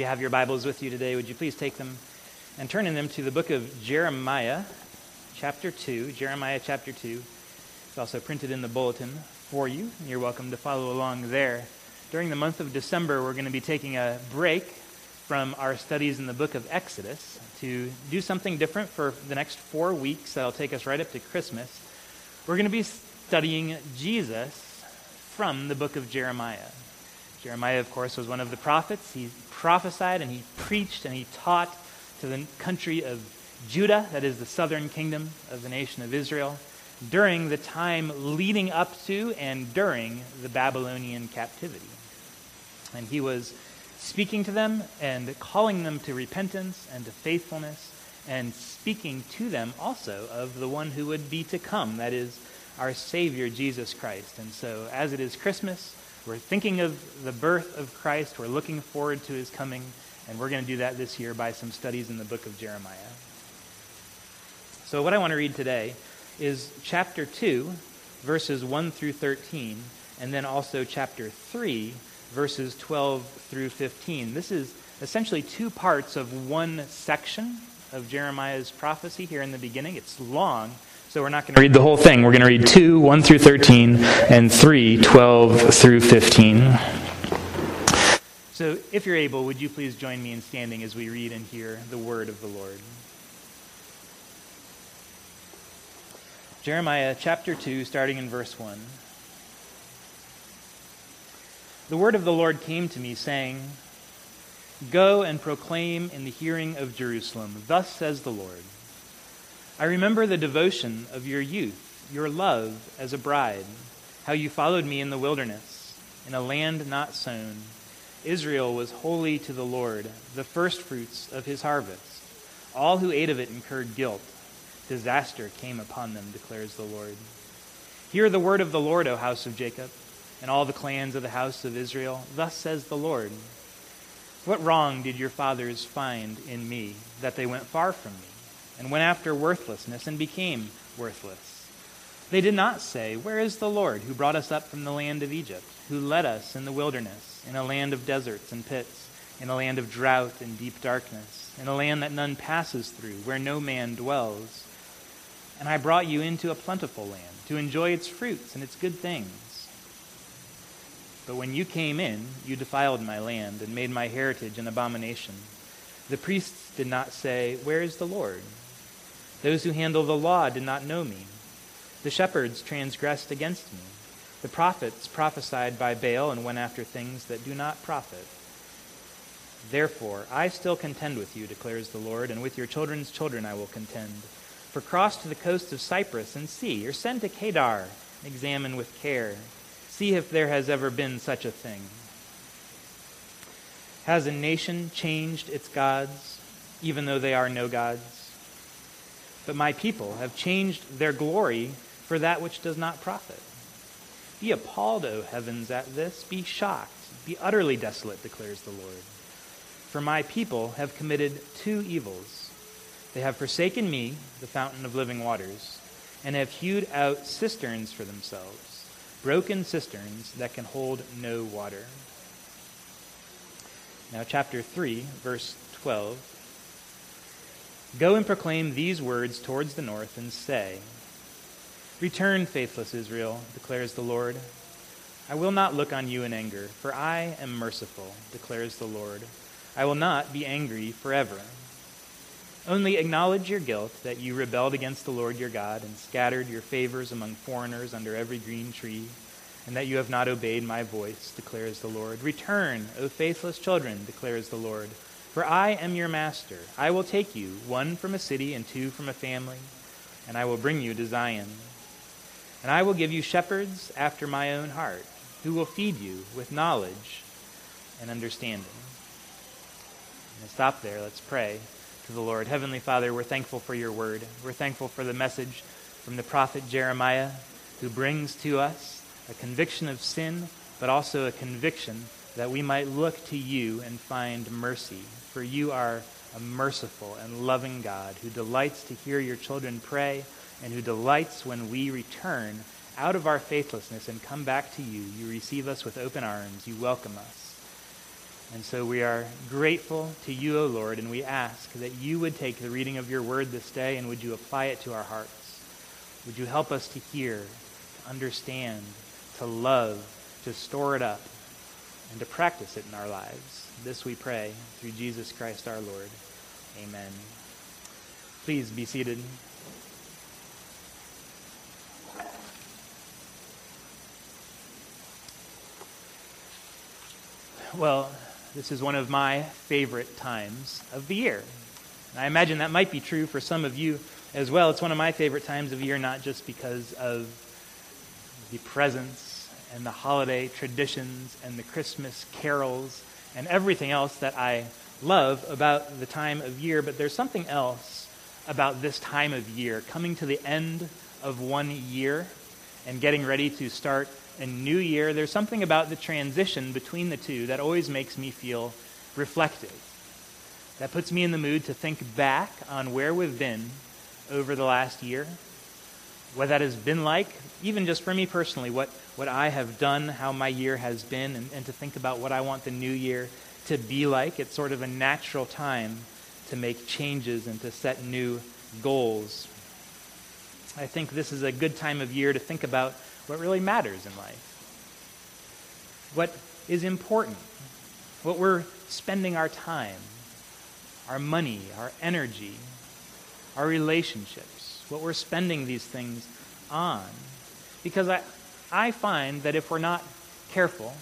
you have your Bibles with you today, would you please take them and turn in them to the book of Jeremiah, chapter 2. Jeremiah, chapter 2. It's also printed in the bulletin for you. You're welcome to follow along there. During the month of December, we're going to be taking a break from our studies in the book of Exodus to do something different for the next four weeks that'll take us right up to Christmas. We're going to be studying Jesus from the book of Jeremiah. Jeremiah, of course, was one of the prophets. He prophesied and he preached and he taught to the country of Judah, that is the southern kingdom of the nation of Israel, during the time leading up to and during the Babylonian captivity. And he was speaking to them and calling them to repentance and to faithfulness, and speaking to them also of the one who would be to come, that is, our Savior, Jesus Christ. And so, as it is Christmas, we're thinking of the birth of Christ, we're looking forward to his coming, and we're going to do that this year by some studies in the book of Jeremiah. So, what I want to read today is chapter 2, verses 1 through 13, and then also chapter 3, verses 12 through 15. This is essentially two parts of one section of Jeremiah's prophecy here in the beginning. It's long, so we're not going to read the whole thing. We're going to read 2, 1 through 13, and 3, 12 through 15. So if you're able, would you please join me in standing as we read and hear the word of the Lord? Jeremiah chapter 2, starting in verse 1. The word of the Lord came to me, saying, Go and proclaim in the hearing of Jerusalem, Thus says the Lord. I remember the devotion of your youth, your love as a bride, how you followed me in the wilderness, in a land not sown. Israel was holy to the Lord, the firstfruits of his harvest. All who ate of it incurred guilt. Disaster came upon them, declares the Lord. Hear the word of the Lord, O house of Jacob and all the clans of the house of Israel. Thus says the Lord What wrong did your fathers find in me, that they went far from me, and went after worthlessness, and became worthless? They did not say, Where is the Lord who brought us up from the land of Egypt, who led us in the wilderness, in a land of deserts and pits, in a land of drought and deep darkness, in a land that none passes through, where no man dwells? And I brought you into a plentiful land, to enjoy its fruits and its good things. But when you came in, you defiled my land and made my heritage an abomination. The priests did not say, Where is the Lord? Those who handle the law did not know me. The shepherds transgressed against me. The prophets prophesied by Baal and went after things that do not profit. Therefore, I still contend with you, declares the Lord, and with your children's children I will contend. For cross to the coast of Cyprus and see, or send to Kedar, and examine with care See if there has ever been such a thing. Has a nation changed its gods, even though they are no gods? But my people have changed their glory for that which does not profit. Be appalled, O heavens, at this. Be shocked. Be utterly desolate, declares the Lord. For my people have committed two evils. They have forsaken me, the fountain of living waters, and have hewed out cisterns for themselves broken cisterns that can hold no water. Now, chapter 3, verse 12. Go and proclaim these words towards the north and say, Return, faithless Israel, declares the Lord. I will not look on you in anger, for I am merciful, declares the Lord. I will not be angry forever. Only acknowledge your guilt that you rebelled against the Lord your God and scattered your favors among foreigners under every green tree, and that you have not obeyed my voice, declares the Lord. Return, O faithless children, declares the Lord. For I am your master. I will take you, one from a city and two from a family, and I will bring you to Zion. And I will give you shepherds after my own heart, who will feed you with knowledge and understanding. And stop there. Let's pray to the Lord. Heavenly Father, we're thankful for your word. We're thankful for the message from the prophet Jeremiah, who brings to us a conviction of sin, but also a conviction that we might look to you and find mercy. For you are a merciful and loving God who delights to hear your children pray and who delights when we return out of our faithlessness and come back to you. You receive us with open arms. You welcome us. And so we are grateful to you, O Lord, and we ask that you would take the reading of your word this day and would you apply it to our hearts. Would you help us to hear, to understand, to love, to store it up, and to practice it in our lives. This we pray through Jesus Christ our Lord. Amen. Please be seated. Well, this is one of my favorite times of the year. I imagine that might be true for some of you as well. It's one of my favorite times of year, not just because of the presents and the holiday traditions and the Christmas carols and everything else that I love about the time of year, but there's something else about this time of year, coming to the end of one year and getting ready to start a New Year, there's something about the transition between the two that always makes me feel reflective. That puts me in the mood to think back on where we've been over the last year, what that has been like, even just for me personally, what, what I have done, how my year has been, and, and to think about what I want the new year to be like. It's sort of a natural time to make changes and to set new goals. I think this is a good time of year to think about what really matters in life, what is important, what we're spending our time, our money, our energy, our relationships, what we're spending these things on. Because I, I find that if we're not careful,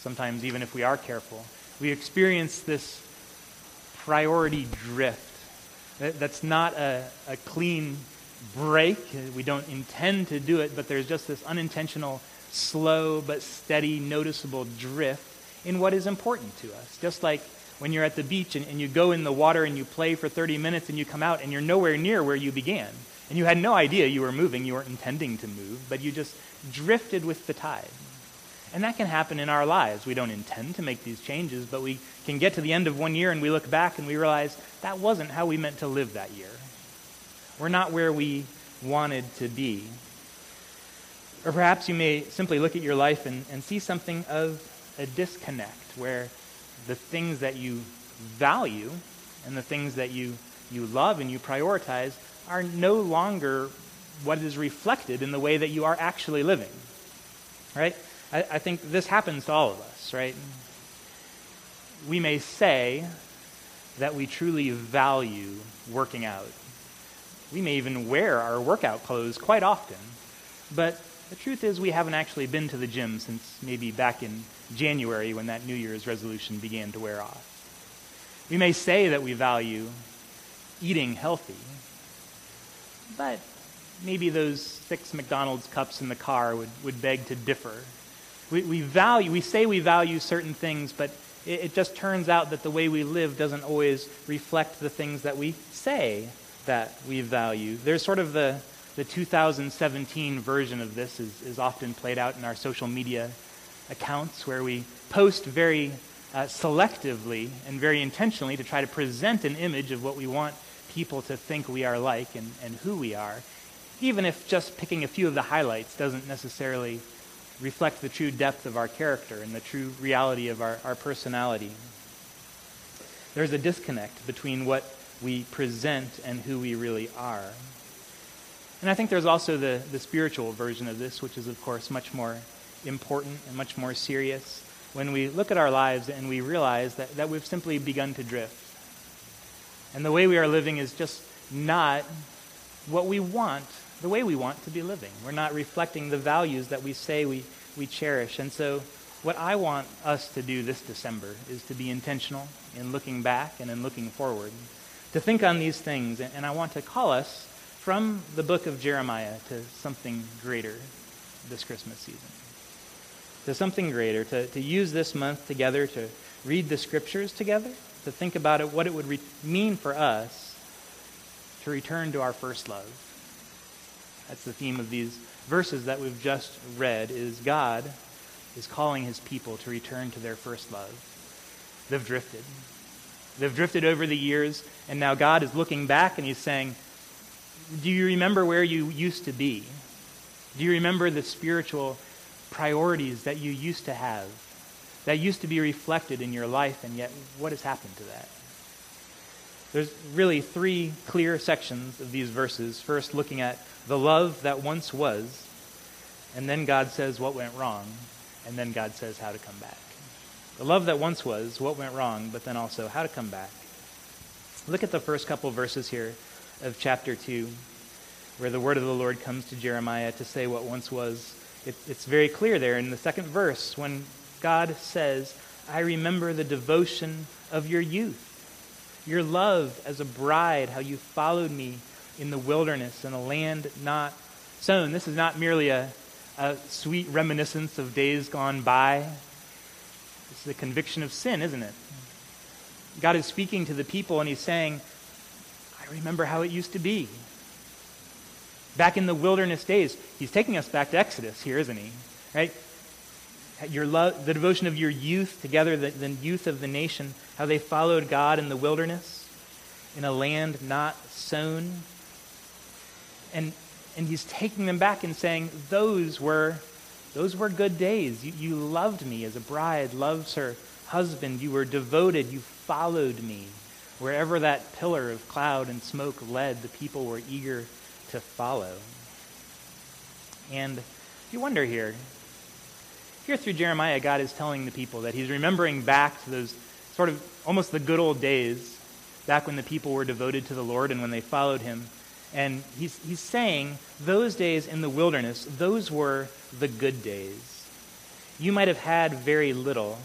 sometimes even if we are careful, we experience this priority drift. That, that's not a, a clean break. We don't intend to do it, but there's just this unintentional, slow but steady, noticeable drift in what is important to us. Just like when you're at the beach and, and, you go in the water and you play for 30 minutes and you come out and you're nowhere near where you began. And you had no idea you were moving, you weren't intending to move, but you just drifted with the tide. And that can happen in our lives. We don't intend to make these changes, but we can get to the end of one year and we look back and we realize that wasn't how we meant to live that year. We're not where we wanted to be. Or perhaps you may simply look at your life and, and see something of a disconnect where the things that you value and the things that you, you love and you prioritize are no longer what is reflected in the way that you are actually living. Right? I, I think this happens to all of us, right? We may say that we truly value working out we may even wear our workout clothes quite often. But the truth is, we haven't actually been to the gym since maybe back in January when that New Year's resolution began to wear off. We may say that we value eating healthy, but maybe those six McDonald's cups in the car would, would beg to differ. We, we, value, we say we value certain things, but it, it just turns out that the way we live doesn't always reflect the things that we say that we value. There's sort of the, the 2017 version of this is, is often played out in our social media accounts where we post very uh, selectively and very intentionally to try to present an image of what we want people to think we are like and, and who we are, even if just picking a few of the highlights doesn't necessarily reflect the true depth of our character and the true reality of our, our personality. There's a disconnect between what we present and who we really are. And I think there's also the, the spiritual version of this, which is, of course, much more important and much more serious when we look at our lives and we realize that, that we've simply begun to drift. And the way we are living is just not what we want, the way we want to be living. We're not reflecting the values that we say we, we cherish. And so, what I want us to do this December is to be intentional in looking back and in looking forward to think on these things. And I want to call us from the book of Jeremiah to something greater this Christmas season. To something greater, to, to use this month together to read the scriptures together, to think about it, what it would re- mean for us to return to our first love. That's the theme of these verses that we've just read is God is calling his people to return to their first love. They've drifted. They've drifted over the years, and now God is looking back and He's saying, Do you remember where you used to be? Do you remember the spiritual priorities that you used to have? That used to be reflected in your life, and yet what has happened to that? There's really three clear sections of these verses. First, looking at the love that once was, and then God says what went wrong, and then God says how to come back. The love that once was, what went wrong, but then also how to come back. Look at the first couple verses here of chapter 2, where the word of the Lord comes to Jeremiah to say what once was. It, it's very clear there in the second verse when God says, I remember the devotion of your youth your love as a bride, how you followed me in the wilderness in a land not sown. This is not merely a, a sweet reminiscence of days gone by. This is a conviction of sin, isn't it? God is speaking to the people and he's saying, I remember how it used to be. Back in the wilderness days, he's taking us back to Exodus here, isn't he? Right? Your love, the devotion of your youth together, the, the youth of the nation, how they followed God in the wilderness, in a land not sown. And, and he's taking them back and saying, those were, those were good days. You, you loved me as a bride loves her husband. You were devoted. You followed me. Wherever that pillar of cloud and smoke led, the people were eager to follow. And you wonder here, here through Jeremiah, God is telling the people that he's remembering back to those sort of almost the good old days, back when the people were devoted to the Lord and when they followed him. And he's, he's saying those days in the wilderness, those were the good days. You might have had very little,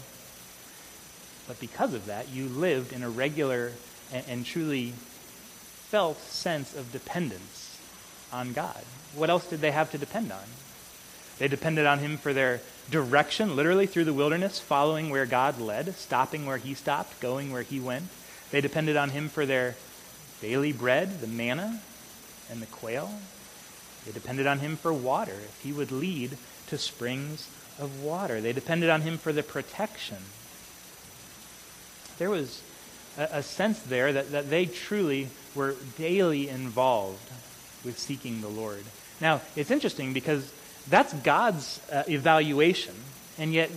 but because of that, you lived in a regular and, and truly felt sense of dependence on God. What else did they have to depend on? They depended on him for their direction, literally through the wilderness, following where God led, stopping where he stopped, going where he went. They depended on him for their daily bread, the manna and the quail. They depended on him for water, if he would lead to springs of water. They depended on him for the protection. There was a, a sense there that, that they truly were daily involved with seeking the Lord. Now, it's interesting because that's God's uh, evaluation. And yet,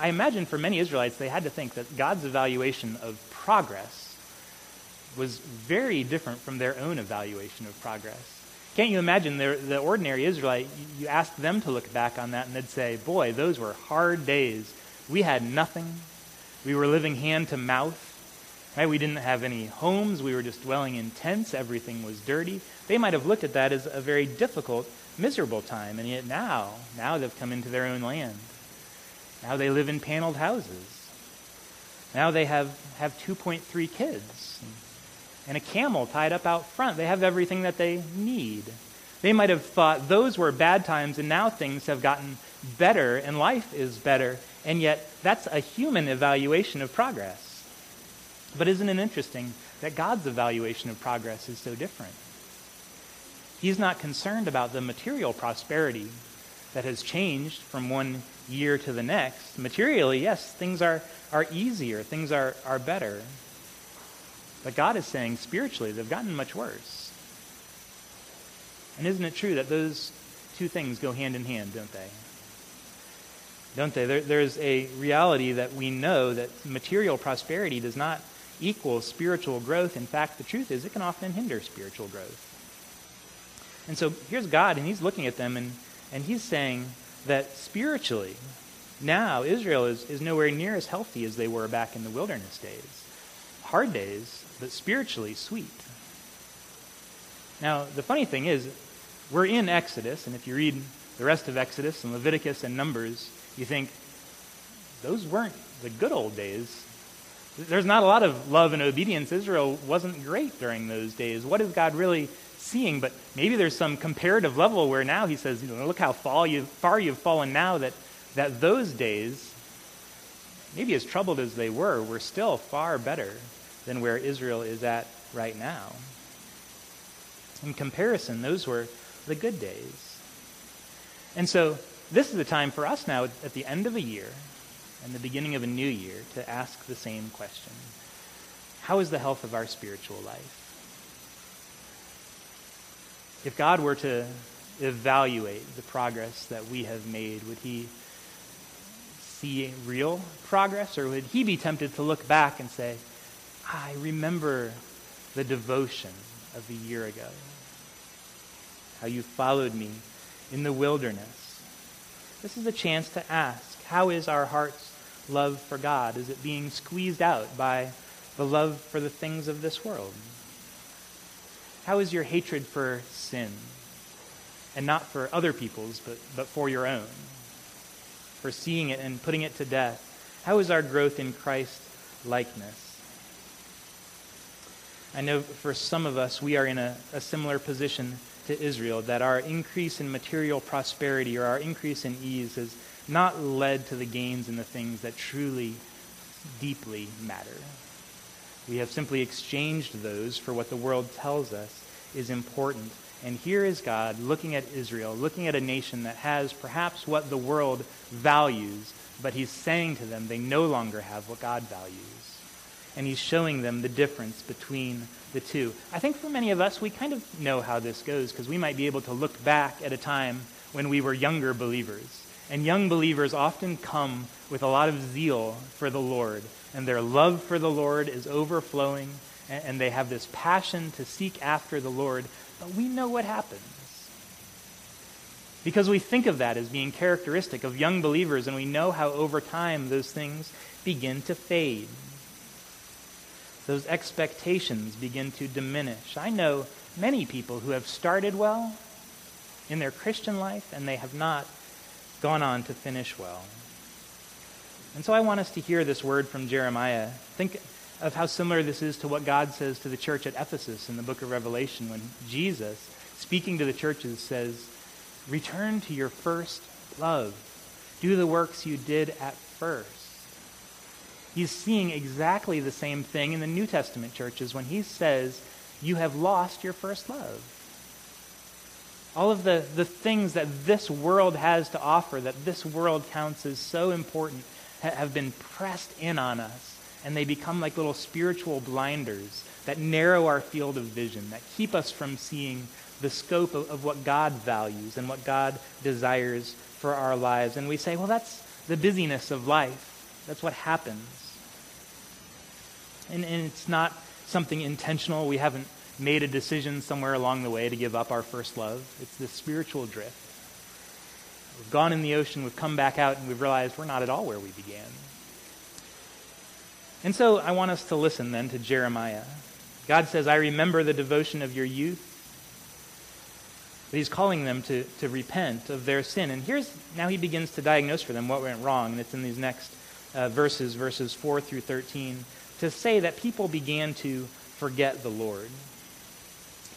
I imagine for many Israelites, they had to think that God's evaluation of progress was very different from their own evaluation of progress. Can't you imagine the, the ordinary Israelite? You ask them to look back on that and they'd say, Boy, those were hard days. We had nothing. We were living hand to mouth. Right? We didn't have any homes. We were just dwelling in tents. Everything was dirty. They might have looked at that as a very difficult miserable time. And yet now, now they've come into their own land. Now they live in paneled houses. Now they have, have 2.3 kids and a camel tied up out front. They have everything that they need. They might have thought those were bad times and now things have gotten better and life is better. And yet that's a human evaluation of progress. But isn't it interesting that God's evaluation of progress is so different? He's not concerned about the material prosperity that has changed from one year to the next. Materially, yes, things are, are easier, things are, are better. But God is saying spiritually, they've gotten much worse. And isn't it true that those two things go hand in hand, don't they? Don't they? There, there's a reality that we know that material prosperity does not equal spiritual growth. In fact, the truth is it can often hinder spiritual growth. And so here's God, and he's looking at them, and, and he's saying that spiritually, now Israel is, is nowhere near as healthy as they were back in the wilderness days. Hard days, but spiritually sweet. Now, the funny thing is, we're in Exodus, and if you read the rest of Exodus and Leviticus and Numbers, you think, those weren't the good old days. There's not a lot of love and obedience. Israel wasn't great during those days. What is God really seeing, but maybe there's some comparative level where now he says, you know, look how far you've, far you've fallen now that, that those days, maybe as troubled as they were, were still far better than where Israel is at right now. In comparison, those were the good days. And so this is the time for us now at the end of a year and the beginning of a new year to ask the same question. How is the health of our spiritual life? If God were to evaluate the progress that we have made, would he see real progress, or would he be tempted to look back and say, I remember the devotion of a year ago, how you followed me in the wilderness? This is a chance to ask, how is our heart's love for God? Is it being squeezed out by the love for the things of this world? How is your hatred for sin? And not for other people's, but, but for your own? For seeing it and putting it to death? How is our growth in Christ likeness? I know for some of us, we are in a, a similar position to Israel, that our increase in material prosperity or our increase in ease has not led to the gains in the things that truly, deeply matter. We have simply exchanged those for what the world tells us is important. And here is God looking at Israel, looking at a nation that has perhaps what the world values, but he's saying to them they no longer have what God values. And he's showing them the difference between the two. I think for many of us, we kind of know how this goes because we might be able to look back at a time when we were younger believers. And young believers often come with a lot of zeal for the Lord, and their love for the Lord is overflowing, and they have this passion to seek after the Lord. But we know what happens. Because we think of that as being characteristic of young believers, and we know how over time those things begin to fade those expectations begin to diminish. I know many people who have started well in their Christian life and they have not gone on to finish well. And so I want us to hear this word from Jeremiah. Think of how similar this is to what God says to the church at Ephesus in the book of Revelation when Jesus, speaking to the churches, says, Return to your first love. Do the works you did at first. He's seeing exactly the same thing in the New Testament churches when he says, You have lost your first love. All of the, the things that this world has to offer, that this world counts as so important, ha- have been pressed in on us. And they become like little spiritual blinders that narrow our field of vision, that keep us from seeing the scope of, of what God values and what God desires for our lives. And we say, well, that's the busyness of life. That's what happens. And, and it's not something intentional. We haven't made a decision somewhere along the way to give up our first love. It's this spiritual drift. We've gone in the ocean, we've come back out, and we've realized we're not at all where we began. And so I want us to listen then to Jeremiah. God says, I remember the devotion of your youth. But he's calling them to, to repent of their sin. And here's now he begins to diagnose for them what went wrong. And it's in these next uh, verses, verses 4 through 13 to say that people began to forget the Lord.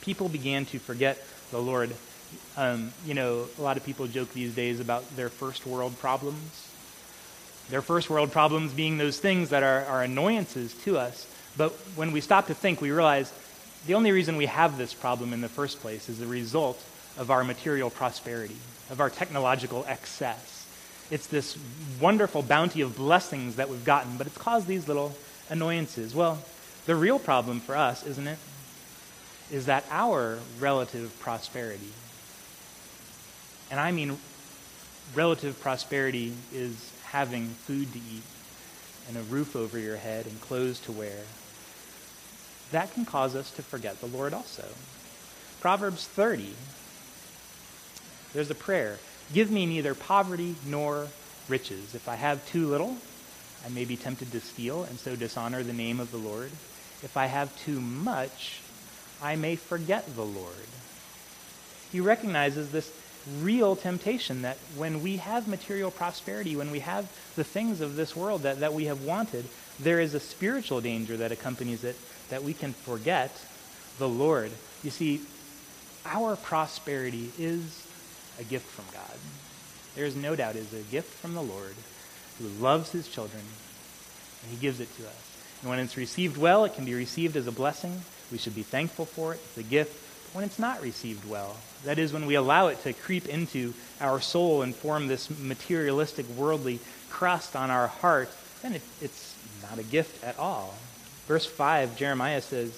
People began to forget the Lord. Um, you know, a lot of people joke these days about their first world problems. Their first world problems being those things that are, are annoyances to us. But when we stop to think, we realize the only reason we have this problem in the first place is the result of our material prosperity, of our technological excess. It's this wonderful bounty of blessings that we've gotten, but it's caused these little annoyances. Well, the real problem for us, isn't it, is that our relative prosperity, and I mean relative prosperity is having food to eat and a roof over your head and clothes to wear, that can cause us to forget the Lord also. Proverbs 30, there's a prayer Give me neither poverty nor riches. If I have too little, I may be tempted to steal and so dishonor the name of the Lord. If I have too much, I may forget the Lord. He recognizes this real temptation that when we have material prosperity, when we have the things of this world that, that we have wanted, there is a spiritual danger that accompanies it that we can forget the Lord. You see, our prosperity is a gift from God. There is no doubt it is a gift from the Lord who loves his children, and he gives it to us. And when it's received well, it can be received as a blessing. We should be thankful for it. It's a gift. But when it's not received well, that is, when we allow it to creep into our soul and form this materialistic, worldly crust on our heart, then it, it's not a gift at all. Verse 5, Jeremiah says,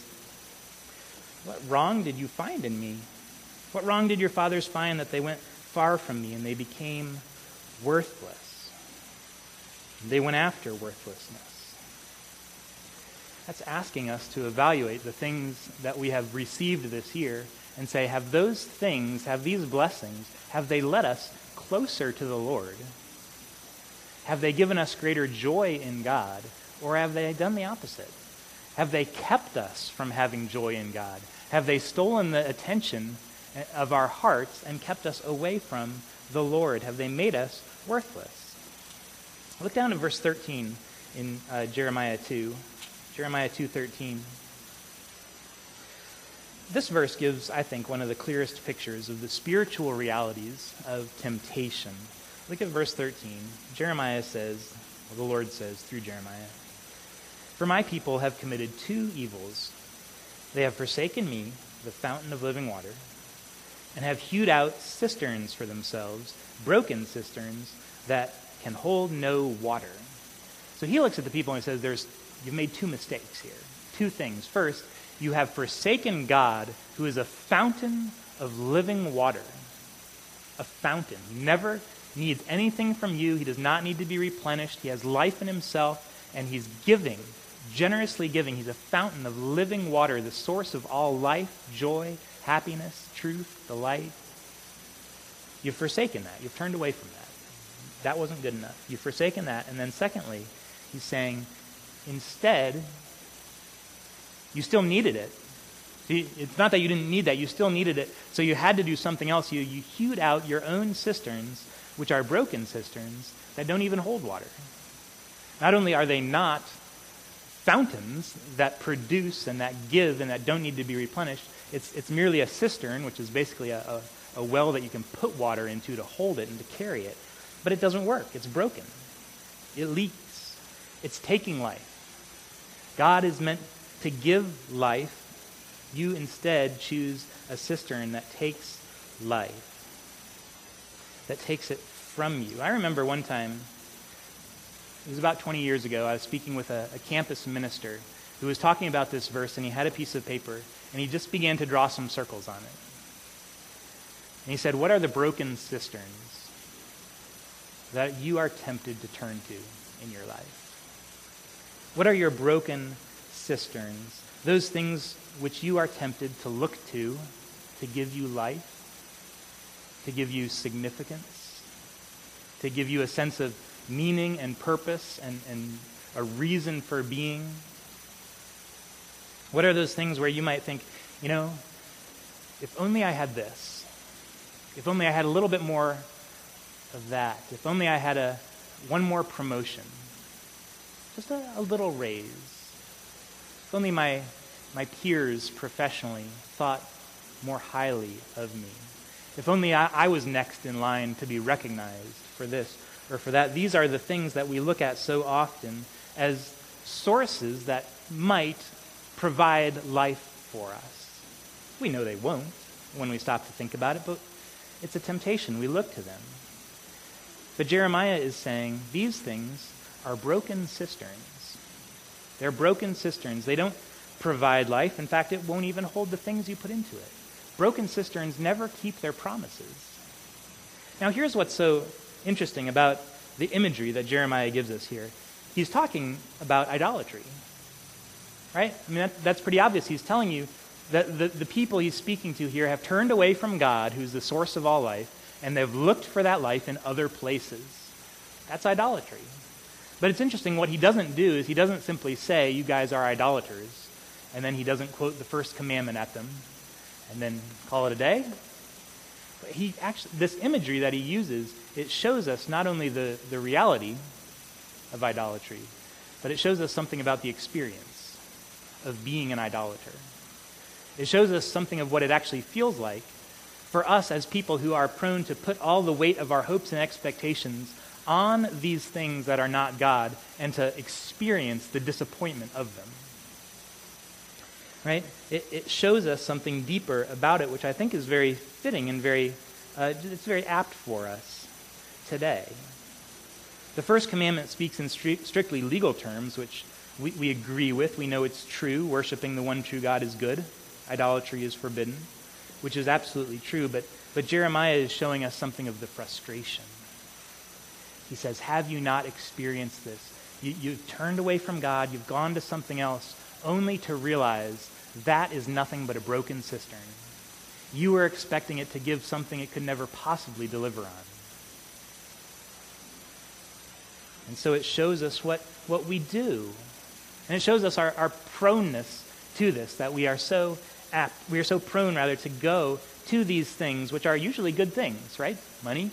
What wrong did you find in me? What wrong did your fathers find that they went far from me and they became worthless? They went after worthlessness. That's asking us to evaluate the things that we have received this year and say, have those things, have these blessings, have they led us closer to the Lord? Have they given us greater joy in God? Or have they done the opposite? Have they kept us from having joy in God? Have they stolen the attention of our hearts and kept us away from the Lord? Have they made us worthless? Look down at verse 13 in uh, Jeremiah 2. Jeremiah 2:13. This verse gives, I think, one of the clearest pictures of the spiritual realities of temptation. Look at verse 13. Jeremiah says, well, the Lord says through Jeremiah, For my people have committed two evils. They have forsaken me, the fountain of living water, and have hewed out cisterns for themselves, broken cisterns that can hold no water. So he looks at the people and he says, There's you've made two mistakes here. Two things. First, you have forsaken God, who is a fountain of living water. A fountain. He never needs anything from you. He does not need to be replenished. He has life in himself, and he's giving, generously giving. He's a fountain of living water, the source of all life, joy, happiness, truth, delight. You've forsaken that. You've turned away from that. That wasn't good enough. You've forsaken that. And then, secondly, he's saying, Instead, you still needed it. See, it's not that you didn't need that, you still needed it, so you had to do something else. You, you hewed out your own cisterns, which are broken cisterns, that don't even hold water. Not only are they not fountains that produce and that give and that don't need to be replenished, it's, it's merely a cistern, which is basically a, a, a well that you can put water into to hold it and to carry it. But it doesn't work, it's broken, it leaks, it's taking life. God is meant to give life. You instead choose a cistern that takes life, that takes it from you. I remember one time, it was about 20 years ago, I was speaking with a, a campus minister who was talking about this verse, and he had a piece of paper, and he just began to draw some circles on it. And he said, What are the broken cisterns that you are tempted to turn to in your life? What are your broken cisterns? Those things which you are tempted to look to to give you life, to give you significance, to give you a sense of meaning and purpose and, and a reason for being? What are those things where you might think, you know, if only I had this, if only I had a little bit more of that, if only I had a one more promotion, just a, a little raise. If only my, my peers professionally thought more highly of me. If only I, I was next in line to be recognized for this or for that. These are the things that we look at so often as sources that might provide life for us. We know they won't when we stop to think about it, but it's a temptation. We look to them. But Jeremiah is saying these things are broken cisterns. They're broken cisterns. They don't provide life. In fact, it won't even hold the things you put into it. Broken cisterns never keep their promises. Now, here's what's so interesting about the imagery that Jeremiah gives us here. He's talking about idolatry. Right? I mean, that, that's pretty obvious. He's telling you that the, the people he's speaking to here have turned away from God, who's the source of all life, and they've looked for that life in other places. That's idolatry. But it's interesting, what he doesn't do is he doesn't simply say, You guys are idolaters, and then he doesn't quote the first commandment at them and then call it a day. But he actually, this imagery that he uses, it shows us not only the, the reality of idolatry, but it shows us something about the experience of being an idolater. It shows us something of what it actually feels like for us as people who are prone to put all the weight of our hopes and expectations on these things that are not God and to experience the disappointment of them. Right? It, it shows us something deeper about it, which I think is very fitting and very, uh, it's very apt for us today. The first commandment speaks in stri- strictly legal terms, which we, we agree with. We know it's true. Worshipping the one true God is good. Idolatry is forbidden, which is absolutely true. But, but Jeremiah is showing us something of the frustration He says, Have you not experienced this? You, you've turned away from God, you've gone to something else, only to realize that is nothing but a broken cistern. You were expecting it to give something it could never possibly deliver on. And so it shows us what, what we do. And it shows us our, our proneness to this, that we are so apt, we are so prone rather to go to these things, which are usually good things, right? Money,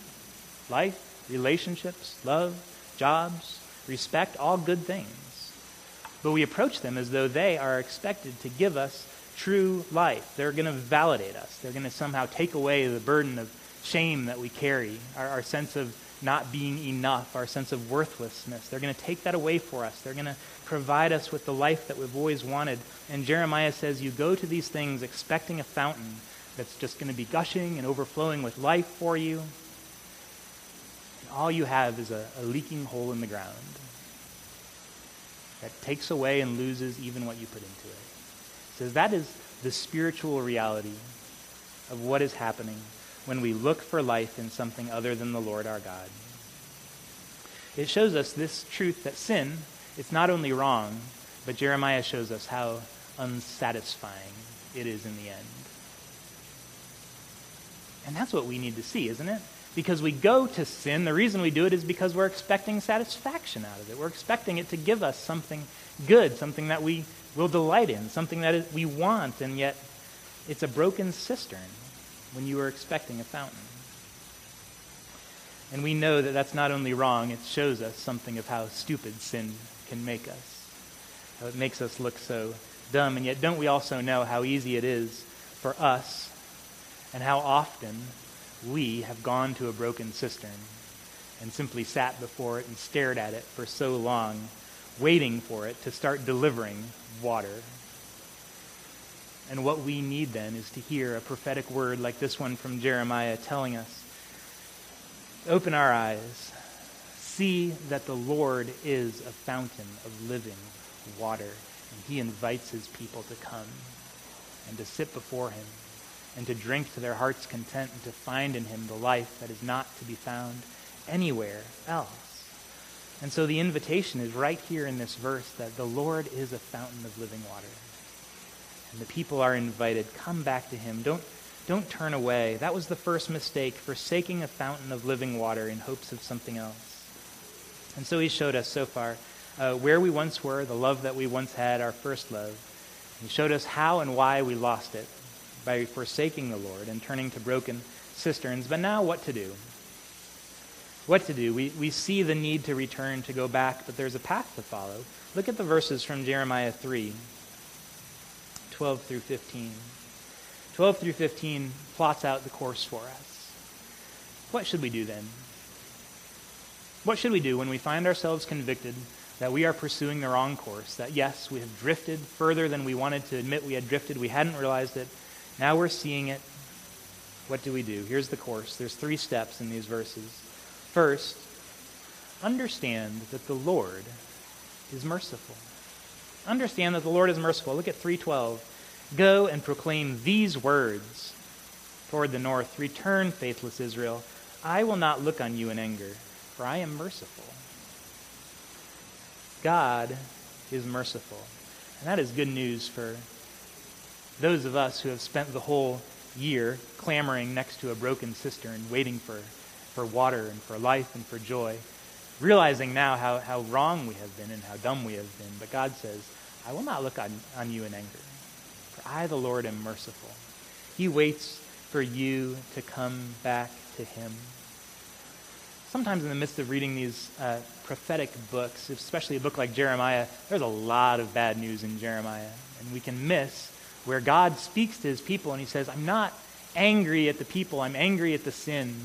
life, relationships, love, jobs, respect, all good things. But we approach them as though they are expected to give us true life. They're going to validate us. They're going to somehow take away the burden of shame that we carry, our, our sense of not being enough, our sense of worthlessness. They're going to take that away for us. They're going to provide us with the life that we've always wanted. And Jeremiah says, You go to these things expecting a fountain that's just going to be gushing and overflowing with life for you. All you have is a, a leaking hole in the ground that takes away and loses even what you put into it. He says that is the spiritual reality of what is happening when we look for life in something other than the Lord our God. It shows us this truth that sin, it's not only wrong, but Jeremiah shows us how unsatisfying it is in the end. And that's what we need to see, isn't it? Because we go to sin, the reason we do it is because we're expecting satisfaction out of it. We're expecting it to give us something good, something that we will delight in, something that we want, and yet it's a broken cistern when you were expecting a fountain. And we know that that's not only wrong, it shows us something of how stupid sin can make us, how it makes us look so dumb. And yet, don't we also know how easy it is for us and how often we have gone to a broken cistern and simply sat before it and stared at it for so long, waiting for it to start delivering water. And what we need then is to hear a prophetic word like this one from Jeremiah telling us open our eyes, see that the Lord is a fountain of living water, and he invites his people to come and to sit before him and to drink to their heart's content and to find in him the life that is not to be found anywhere else. And so the invitation is right here in this verse that the Lord is a fountain of living water and the people are invited. Come back to him. Don't, don't turn away. That was the first mistake, forsaking a fountain of living water in hopes of something else. And so he showed us so far uh, where we once were, the love that we once had, our first love. He showed us how and why we lost it by forsaking the Lord and turning to broken cisterns. But now, what to do? What to do? We, we see the need to return, to go back, but there's a path to follow. Look at the verses from Jeremiah 3. 12 through 15. 12 through 15 plots out the course for us. What should we do then? What should we do when we find ourselves convicted that we are pursuing the wrong course? That yes, we have drifted further than we wanted to admit we had drifted. We hadn't realized it. Now we're seeing it. What do we do? Here's the course. There's three steps in these verses. First, understand that the Lord is merciful. Understand that the Lord is merciful. Look at 312. Go and proclaim these words toward the north Return, faithless Israel. I will not look on you in anger, for I am merciful. God is merciful. And that is good news for those of us who have spent the whole year clamoring next to a broken cistern, waiting for, for water and for life and for joy, realizing now how, how wrong we have been and how dumb we have been. But God says, I will not look on, on you in anger. For I, the Lord, am merciful. He waits for you to come back to him. Sometimes in the midst of reading these uh, prophetic books, especially a book like Jeremiah, there's a lot of bad news in Jeremiah. And we can miss where God speaks to his people and he says, I'm not angry at the people, I'm angry at the sin.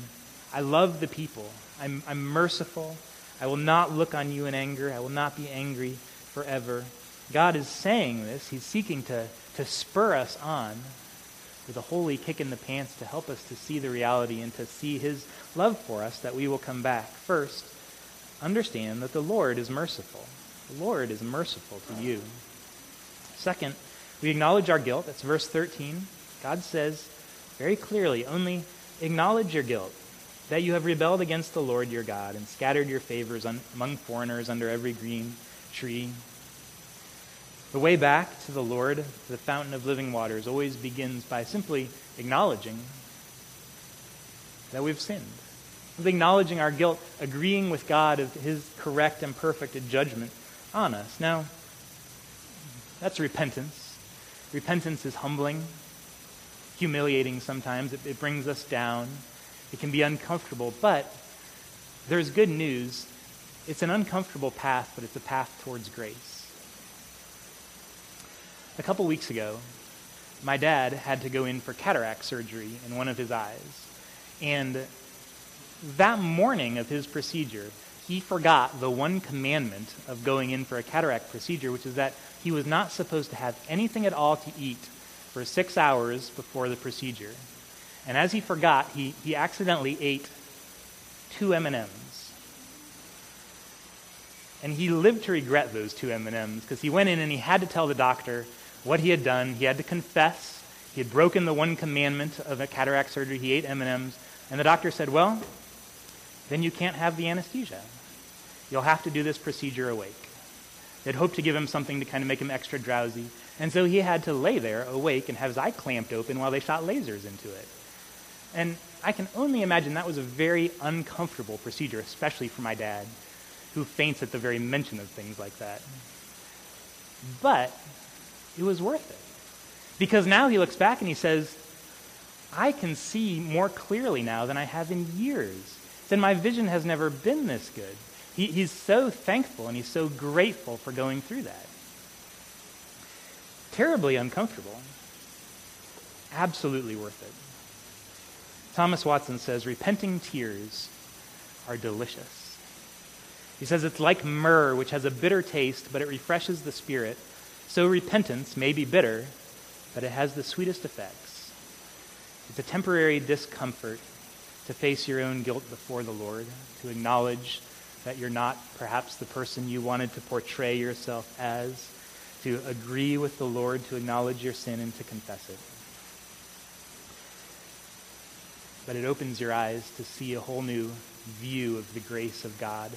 I love the people. I'm, I'm merciful. I will not look on you in anger. I will not be angry forever. God is saying this. He's seeking to, to spur us on with a holy kick in the pants to help us to see the reality and to see his love for us that we will come back. First, understand that the Lord is merciful. The Lord is merciful to you. Second, we acknowledge our guilt. That's verse 13. God says very clearly, only acknowledge your guilt. that you have rebelled against the Lord your God and scattered your favors on, among foreigners under every green tree. The way back to the Lord, to the fountain of living waters, always begins by simply acknowledging that we've sinned. Acknowledging our guilt, agreeing with God of his correct and perfect judgment on us. Now, that's repentance. Repentance is humbling, humiliating sometimes. It, it brings us down. It can be uncomfortable, but there's good news. It's an uncomfortable path, but it's a path towards grace. A couple weeks ago, my dad had to go in for cataract surgery in one of his eyes. And that morning of his procedure, he forgot the one commandment of going in for a cataract procedure, which is that he was not supposed to have anything at all to eat for six hours before the procedure. And as he forgot, he, he accidentally ate two M&Ms. And he lived to regret those two M&Ms because he went in and he had to tell the doctor what he had done. He had to confess. He had broken the one commandment of a cataract surgery. He ate M&Ms. And the doctor said, well, then you can't have the anesthesia. You'll have to do this procedure awake. They'd hoped to give him something to kind of make him extra drowsy. And so he had to lay there awake and have his eye clamped open while they shot lasers into it. And I can only imagine that was a very uncomfortable procedure, especially for my dad, who faints at the very mention of things like that. But it was worth it. Because now he looks back and he says, I can see more clearly now than I have in years. Then my vision has never been this good. He, he's so thankful and he's so grateful for going through that. Terribly uncomfortable. Absolutely worth it. Thomas Watson says, repenting tears are delicious. He says it's like myrrh, which has a bitter taste, but it refreshes the spirit so repentance may be bitter, but it has the sweetest effects. It's a temporary discomfort to face your own guilt before the Lord, to acknowledge that you're not perhaps the person you wanted to portray yourself as, to agree with the Lord, to acknowledge your sin and to confess it. But it opens your eyes to see a whole new view of the grace of God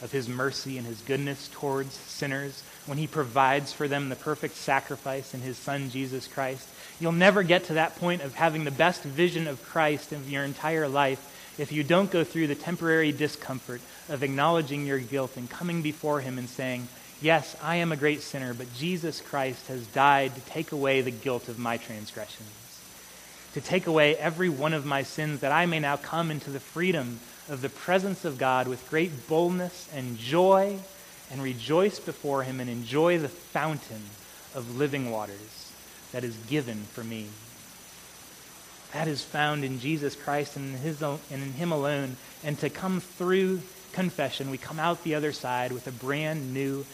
of his mercy and his goodness towards sinners when he provides for them the perfect sacrifice in his son Jesus Christ. You'll never get to that point of having the best vision of Christ in your entire life if you don't go through the temporary discomfort of acknowledging your guilt and coming before him and saying, Yes, I am a great sinner, but Jesus Christ has died to take away the guilt of my transgressions, to take away every one of my sins, that I may now come into the freedom of the presence of God with great boldness and joy and rejoice before him and enjoy the fountain of living waters that is given for me. That is found in Jesus Christ and in, his and in him alone. And to come through confession, we come out the other side with a brand new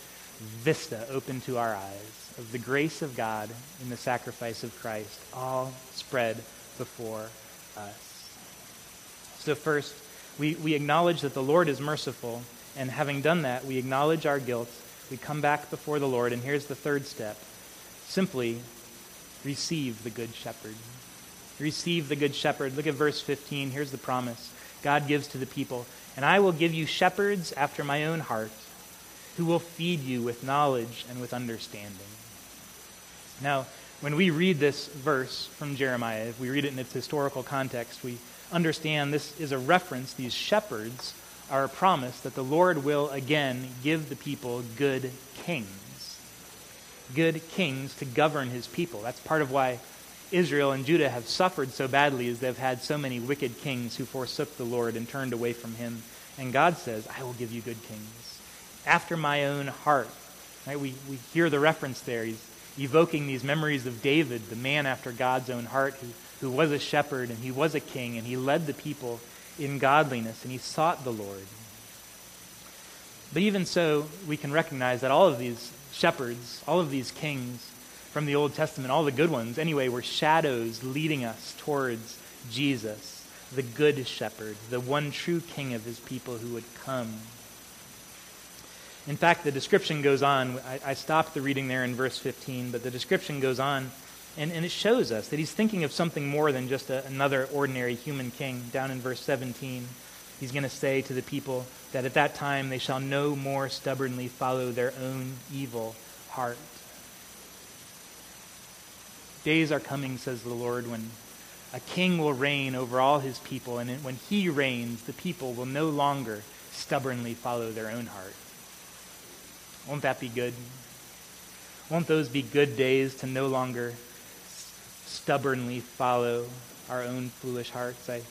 vista open to our eyes of the grace of God in the sacrifice of Christ, all spread before us. So first, we, we acknowledge that the Lord is merciful, and having done that, we acknowledge our guilt. We come back before the Lord, and here's the third step simply receive the Good Shepherd. Receive the Good Shepherd. Look at verse 15. Here's the promise God gives to the people And I will give you shepherds after my own heart, who will feed you with knowledge and with understanding. Now, when we read this verse from Jeremiah, if we read it in its historical context, we understand this is a reference, these shepherds are a promise that the Lord will again give the people good kings. Good kings to govern his people. That's part of why Israel and Judah have suffered so badly is they've had so many wicked kings who forsook the Lord and turned away from him. And God says, I will give you good kings. After my own heart. Right? We, we hear the reference there. He's evoking these memories of David, the man after God's own heart who who was a shepherd and he was a king and he led the people in godliness and he sought the Lord. But even so, we can recognize that all of these shepherds, all of these kings from the Old Testament, all the good ones, anyway, were shadows leading us towards Jesus, the good shepherd, the one true king of his people who would come. In fact, the description goes on. I, I stopped the reading there in verse 15, but the description goes on And, and it shows us that he's thinking of something more than just a, another ordinary human king. Down in verse 17, he's going to say to the people that at that time they shall no more stubbornly follow their own evil heart. Days are coming, says the Lord, when a king will reign over all his people, and when he reigns, the people will no longer stubbornly follow their own heart. Won't that be good? Won't those be good days to no longer stubbornly follow our own foolish hearts? I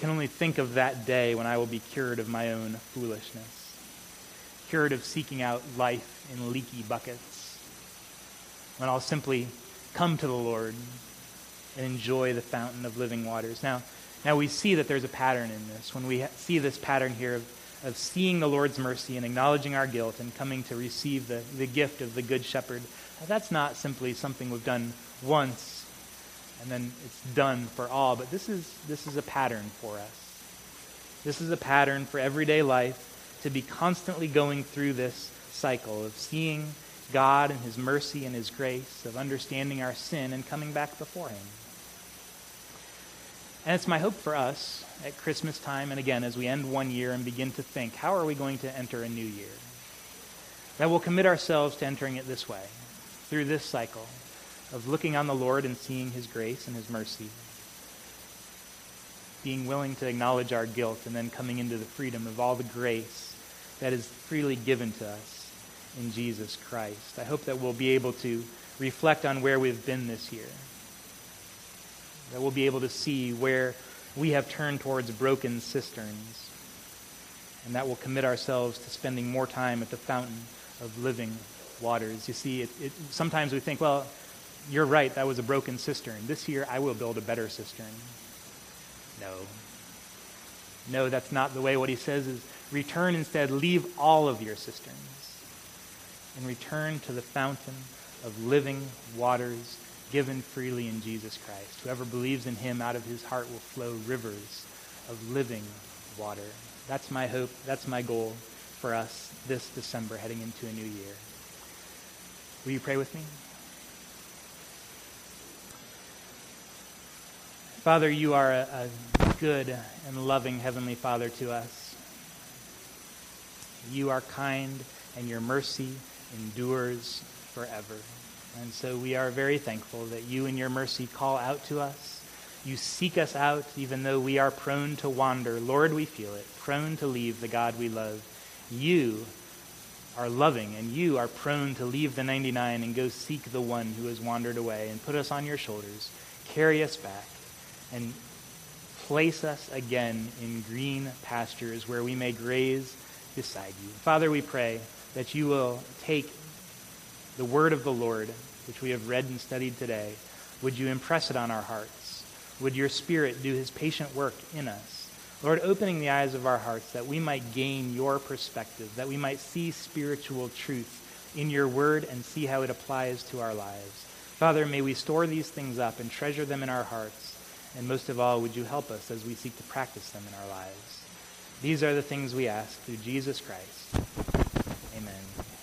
can only think of that day when I will be cured of my own foolishness, cured of seeking out life in leaky buckets, when I'll simply come to the Lord and enjoy the fountain of living waters. Now, now we see that there's a pattern in this. When we see this pattern here of, of seeing the Lord's mercy and acknowledging our guilt and coming to receive the, the gift of the Good Shepherd, that's not simply something we've done once and then it's done for all, but this is, this is a pattern for us. This is a pattern for everyday life to be constantly going through this cycle of seeing God and His mercy and His grace, of understanding our sin and coming back before Him. And it's my hope for us at Christmas time, and again, as we end one year and begin to think, how are we going to enter a new year? That we'll commit ourselves to entering it this way, through this cycle of looking on the Lord and seeing His grace and His mercy, being willing to acknowledge our guilt, and then coming into the freedom of all the grace that is freely given to us in Jesus Christ. I hope that we'll be able to reflect on where we've been this year that we'll be able to see where we have turned towards broken cisterns, and that we'll commit ourselves to spending more time at the fountain of living waters. You see, it, it, sometimes we think, well, you're right, that was a broken cistern. This year, I will build a better cistern. No. No, that's not the way. What he says is return instead, leave all of your cisterns, and return to the fountain of living waters given freely in Jesus Christ. Whoever believes in him out of his heart will flow rivers of living water. That's my hope. That's my goal for us this December heading into a new year. Will you pray with me? Father, you are a, a good and loving Heavenly Father to us. You are kind, and your mercy endures forever. And so we are very thankful that you in your mercy call out to us. You seek us out even though we are prone to wander. Lord, we feel it, prone to leave the God we love. You are loving and you are prone to leave the 99 and go seek the one who has wandered away and put us on your shoulders, carry us back, and place us again in green pastures where we may graze beside you. Father, we pray that you will take the word of the Lord, which we have read and studied today, would you impress it on our hearts? Would your Spirit do his patient work in us? Lord, opening the eyes of our hearts that we might gain your perspective, that we might see spiritual truth in your word and see how it applies to our lives. Father, may we store these things up and treasure them in our hearts. And most of all, would you help us as we seek to practice them in our lives? These are the things we ask through Jesus Christ. Amen.